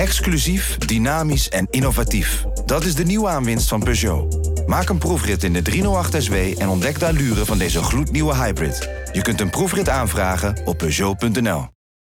Exclusief, dynamisch en innovatief. Dat is de nieuwe aanwinst van Peugeot. Maak een proefrit in de 308 SW en ontdek de allure van deze gloednieuwe hybrid. Je kunt een proefrit aanvragen op Peugeot.nl.